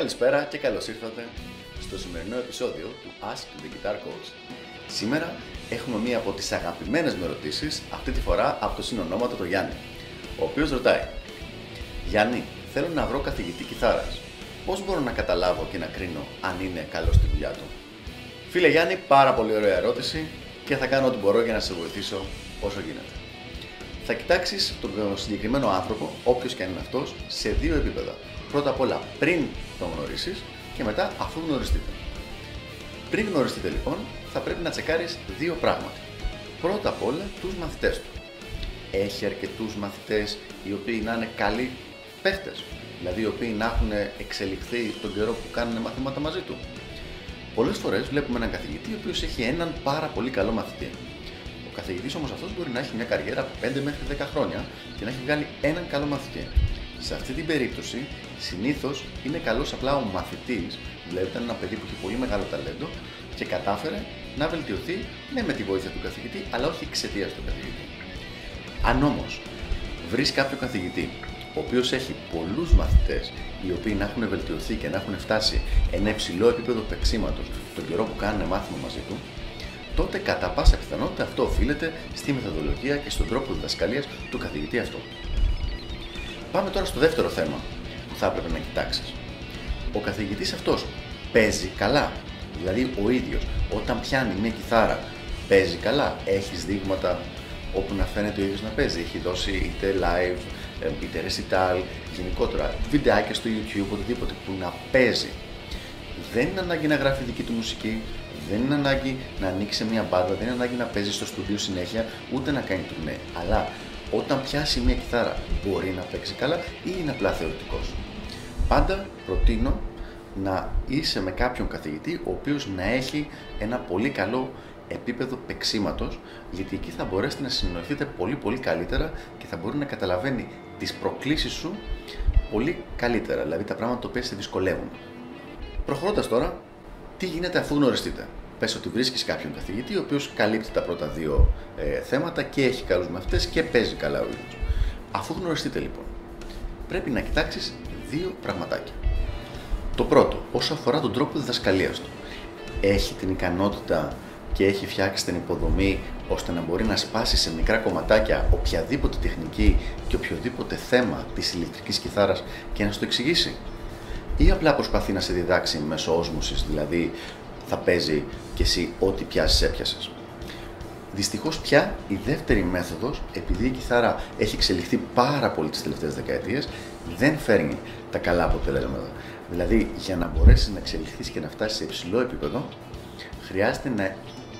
Καλησπέρα και καλώς ήρθατε στο σημερινό επεισόδιο του Ask the Guitar Coach. Σήμερα έχουμε μία από τις αγαπημένες μου ερωτήσεις, αυτή τη φορά από το συνονόματο το Γιάννη, ο οποίος ρωτάει Γιάννη, θέλω να βρω καθηγητή κιθάρας. Πώς μπορώ να καταλάβω και να κρίνω αν είναι καλός στη δουλειά του; Φίλε Γιάννη, πάρα πολύ ωραία ερώτηση και θα κάνω ό,τι μπορώ για να σε βοηθήσω όσο γίνεται. Θα κοιτάξεις τον συγκεκριμένο άνθρωπο, όποιος και αν είναι αυτός, σε δύο επίπεδα. Πρώτα απ' όλα πριν τον γνωρίσεις και μετά αφού γνωριστείτε. Πριν γνωριστείτε λοιπόν, θα πρέπει να τσεκάρεις δύο πράγματα. Πρώτα απ' όλα τους μαθητές του. Έχει αρκετούς μαθητές οι οποίοι να είναι καλοί παίχτες, δηλαδή οι οποίοι να έχουν εξελιχθεί τον καιρό που κάνουν μαθήματα μαζί του. Πολλές φορές βλέπουμε έναν καθηγητή ο οποίος έχει έναν πάρα πολύ καλό μαθητή. Ο καθηγητής όμως αυτός μπορεί να έχει μια καριέρα από 5 μέχρι 10 χρόνια και να έχει βγάλει έναν καλό μαθητή. Σε αυτή την περίπτωση, συνήθως είναι καλός απλά ο μαθητής, δηλαδή ήταν ένα παιδί που είχε πολύ μεγάλο ταλέντο και κατάφερε να βελτιωθεί ναι με τη βοήθεια του καθηγητή, αλλά όχι εξαιτίας του καθηγητή. Αν όμως βρεις κάποιο καθηγητή ο οποίος έχει πολλούς μαθητές οι οποίοι να έχουν βελτιωθεί και να έχουν φτάσει ένα υψηλό επίπεδο παίξήματο τον καιρό που κάνουν μάθημα μαζί του, τότε κατά πάσα πιθανότητα αυτό οφείλεται στη μεθοδολογία και στον τρόπο διδασκαλίας του καθηγητή αυτού. Πάμε τώρα στο δεύτερο θέμα που θα έπρεπε να κοιτάξεις. Ο καθηγητής αυτός παίζει καλά; Δηλαδή ο ίδιος όταν πιάνει μια κιθάρα παίζει καλά; Έχει δείγματα όπου να φαίνεται ο ίδιος να παίζει; Έχει δώσει είτε live, είτε recital, γενικότερα βιντεάκια στο YouTube, οτιδήποτε που να παίζει. Δεν είναι ανάγκη να γράφει δική του μουσική, δεν είναι ανάγκη να ανοίξει μια μπάντα, δεν είναι ανάγκη να παίζει στο στούντιο συνέχεια, ούτε να κάνει τουρνέ. Αλλά όταν πιάσει μια κιθάρα μπορεί να παίξει καλά ή είναι απλά θεωρητικός. Πάντα προτείνω να είσαι με κάποιον καθηγητή ο οποίος να έχει ένα πολύ καλό επίπεδο παίξήματο, γιατί εκεί θα μπορέσετε να συνοηθείτε πολύ πολύ καλύτερα και θα μπορεί να καταλαβαίνει τις προκλήσεις σου πολύ καλύτερα, δηλαδή τα πράγματα τα οποία σε δυσκολεύουν. Προχωρώντας τώρα, τι γίνεται αφού γνωριστείτε; Πες ότι βρίσκεις κάποιον καθηγητή, ο οποίος καλύπτει τα πρώτα δύο ε, θέματα και έχει καλούς μαθητές και παίζει καλά ο ίδιος. Αφού γνωριστείτε λοιπόν, πρέπει να κοιτάξεις δύο πραγματάκια. Το πρώτο, όσο αφορά τον τρόπο διδασκαλίας του. Έχει την ικανότητα και έχει φτιάξει την υποδομή ώστε να μπορεί να σπάσει σε μικρά κομματάκια οποιαδήποτε τεχνική και οποιοδήποτε θέμα της ηλεκτρικής κιθάρας και να σου το εξηγήσει. Ή απλά προσπαθεί να σε διδάξει μέσω όσμωσης, δηλαδή θα παίζει και εσύ ό,τι πιάσεις έπιασες. Δυστυχώς πια η δεύτερη μέθοδος, επειδή η κιθάρα έχει εξελιχθεί πάρα πολύ τις τελευταίες δεκαετίες, δεν φέρνει τα καλά αποτελέσματα. Δηλαδή, για να μπορέσεις να εξελιχθείς και να φτάσεις σε υψηλό επίπεδο, χρειάζεται να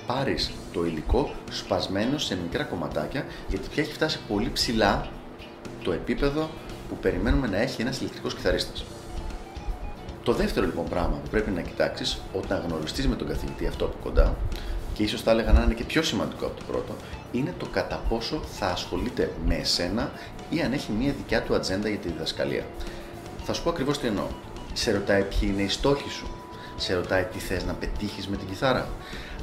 πάρεις το υλικό σπασμένο σε μικρά κομματάκια, γιατί πια έχει φτάσει πολύ ψηλά το επίπεδο που περιμένουμε να έχει ένας ηλεκτρικός κιθαρίστας. Το δεύτερο λοιπόν πράγμα που πρέπει να κοιτάξεις όταν γνωριστείς με τον καθηγητή αυτό από κοντά, και ίσως θα έλεγα να είναι και πιο σημαντικό από το πρώτο, είναι το κατά πόσο θα ασχολείται με εσένα ή αν έχει μια δικιά του ατζέντα για τη διδασκαλία. Θα σου πω ακριβώς τι εννοώ. Σε ρωτάει ποιοι είναι οι στόχοι σου, σε ρωτάει τι θες να πετύχεις με την κιθάρα,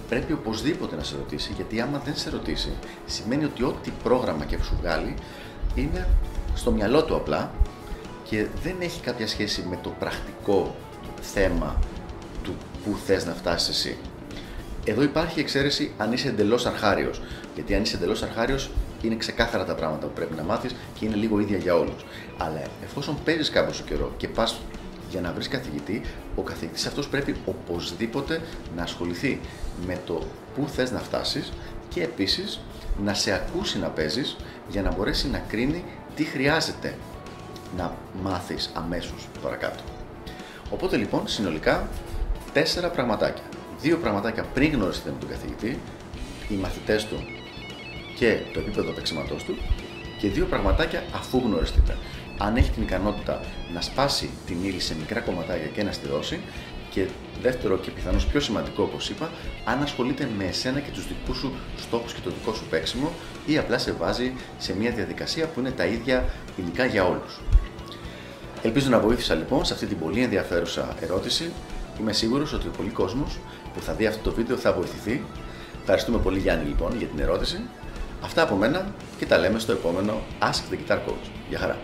πρέπει οπωσδήποτε να σε ρωτήσει, γιατί άμα δεν σε ρωτήσει, σημαίνει ότι ό,τι πρόγραμμα και σου βγάλει είναι στο μυαλό του απλά και δεν έχει κάποια σχέση με το πρακτικό θέμα του που θες να φτάσεις εσύ. Εδώ υπάρχει εξαίρεση αν είσαι εντελώς αρχάριος. Γιατί αν είσαι εντελώς αρχάριος, είναι ξεκάθαρα τα πράγματα που πρέπει να μάθεις και είναι λίγο ίδια για όλους. Αλλά εφόσον παίζεις κάποιο καιρό και πας για να βρεις καθηγητή, ο καθηγητής αυτός πρέπει οπωσδήποτε να ασχοληθεί με το πού θες να φτάσεις και επίσης να σε ακούσει να παίζεις για να μπορέσει να κρίνει τι χρειάζεται να μάθεις αμέσως παρακάτω. Οπότε λοιπόν συνολικά τέσσερα πραγματάκια. Δύο πραγματάκια πριν γνωριστείτε με τον καθηγητή, οι μαθητές του και το επίπεδο παίξηματός του και δύο πραγματάκια αφού γνωριστείτε αν έχει την ικανότητα να σπάσει την ύλη σε μικρά κομματάκια και να στη δώσει. Και δεύτερο και πιθανώς πιο σημαντικό όπως είπα, αν ασχολείται με εσένα και τους δικούς σου στόχους και το δικό σου παίξιμο ή απλά σε βάζει σε μια διαδικασία που είναι τα ίδια υλικά για όλους. Ελπίζω να βοήθησα λοιπόν σε αυτή την πολύ ενδιαφέρουσα ερώτηση. Είμαι σίγουρος ότι ο πολύ κόσμος που θα δει αυτό το βίντεο θα βοηθηθεί. Ευχαριστούμε πολύ Γιάννη λοιπόν για την ερώτηση. Αυτά από μένα και τα λέμε στο επόμενο Ask the Guitar Coach. Γεια χαρά!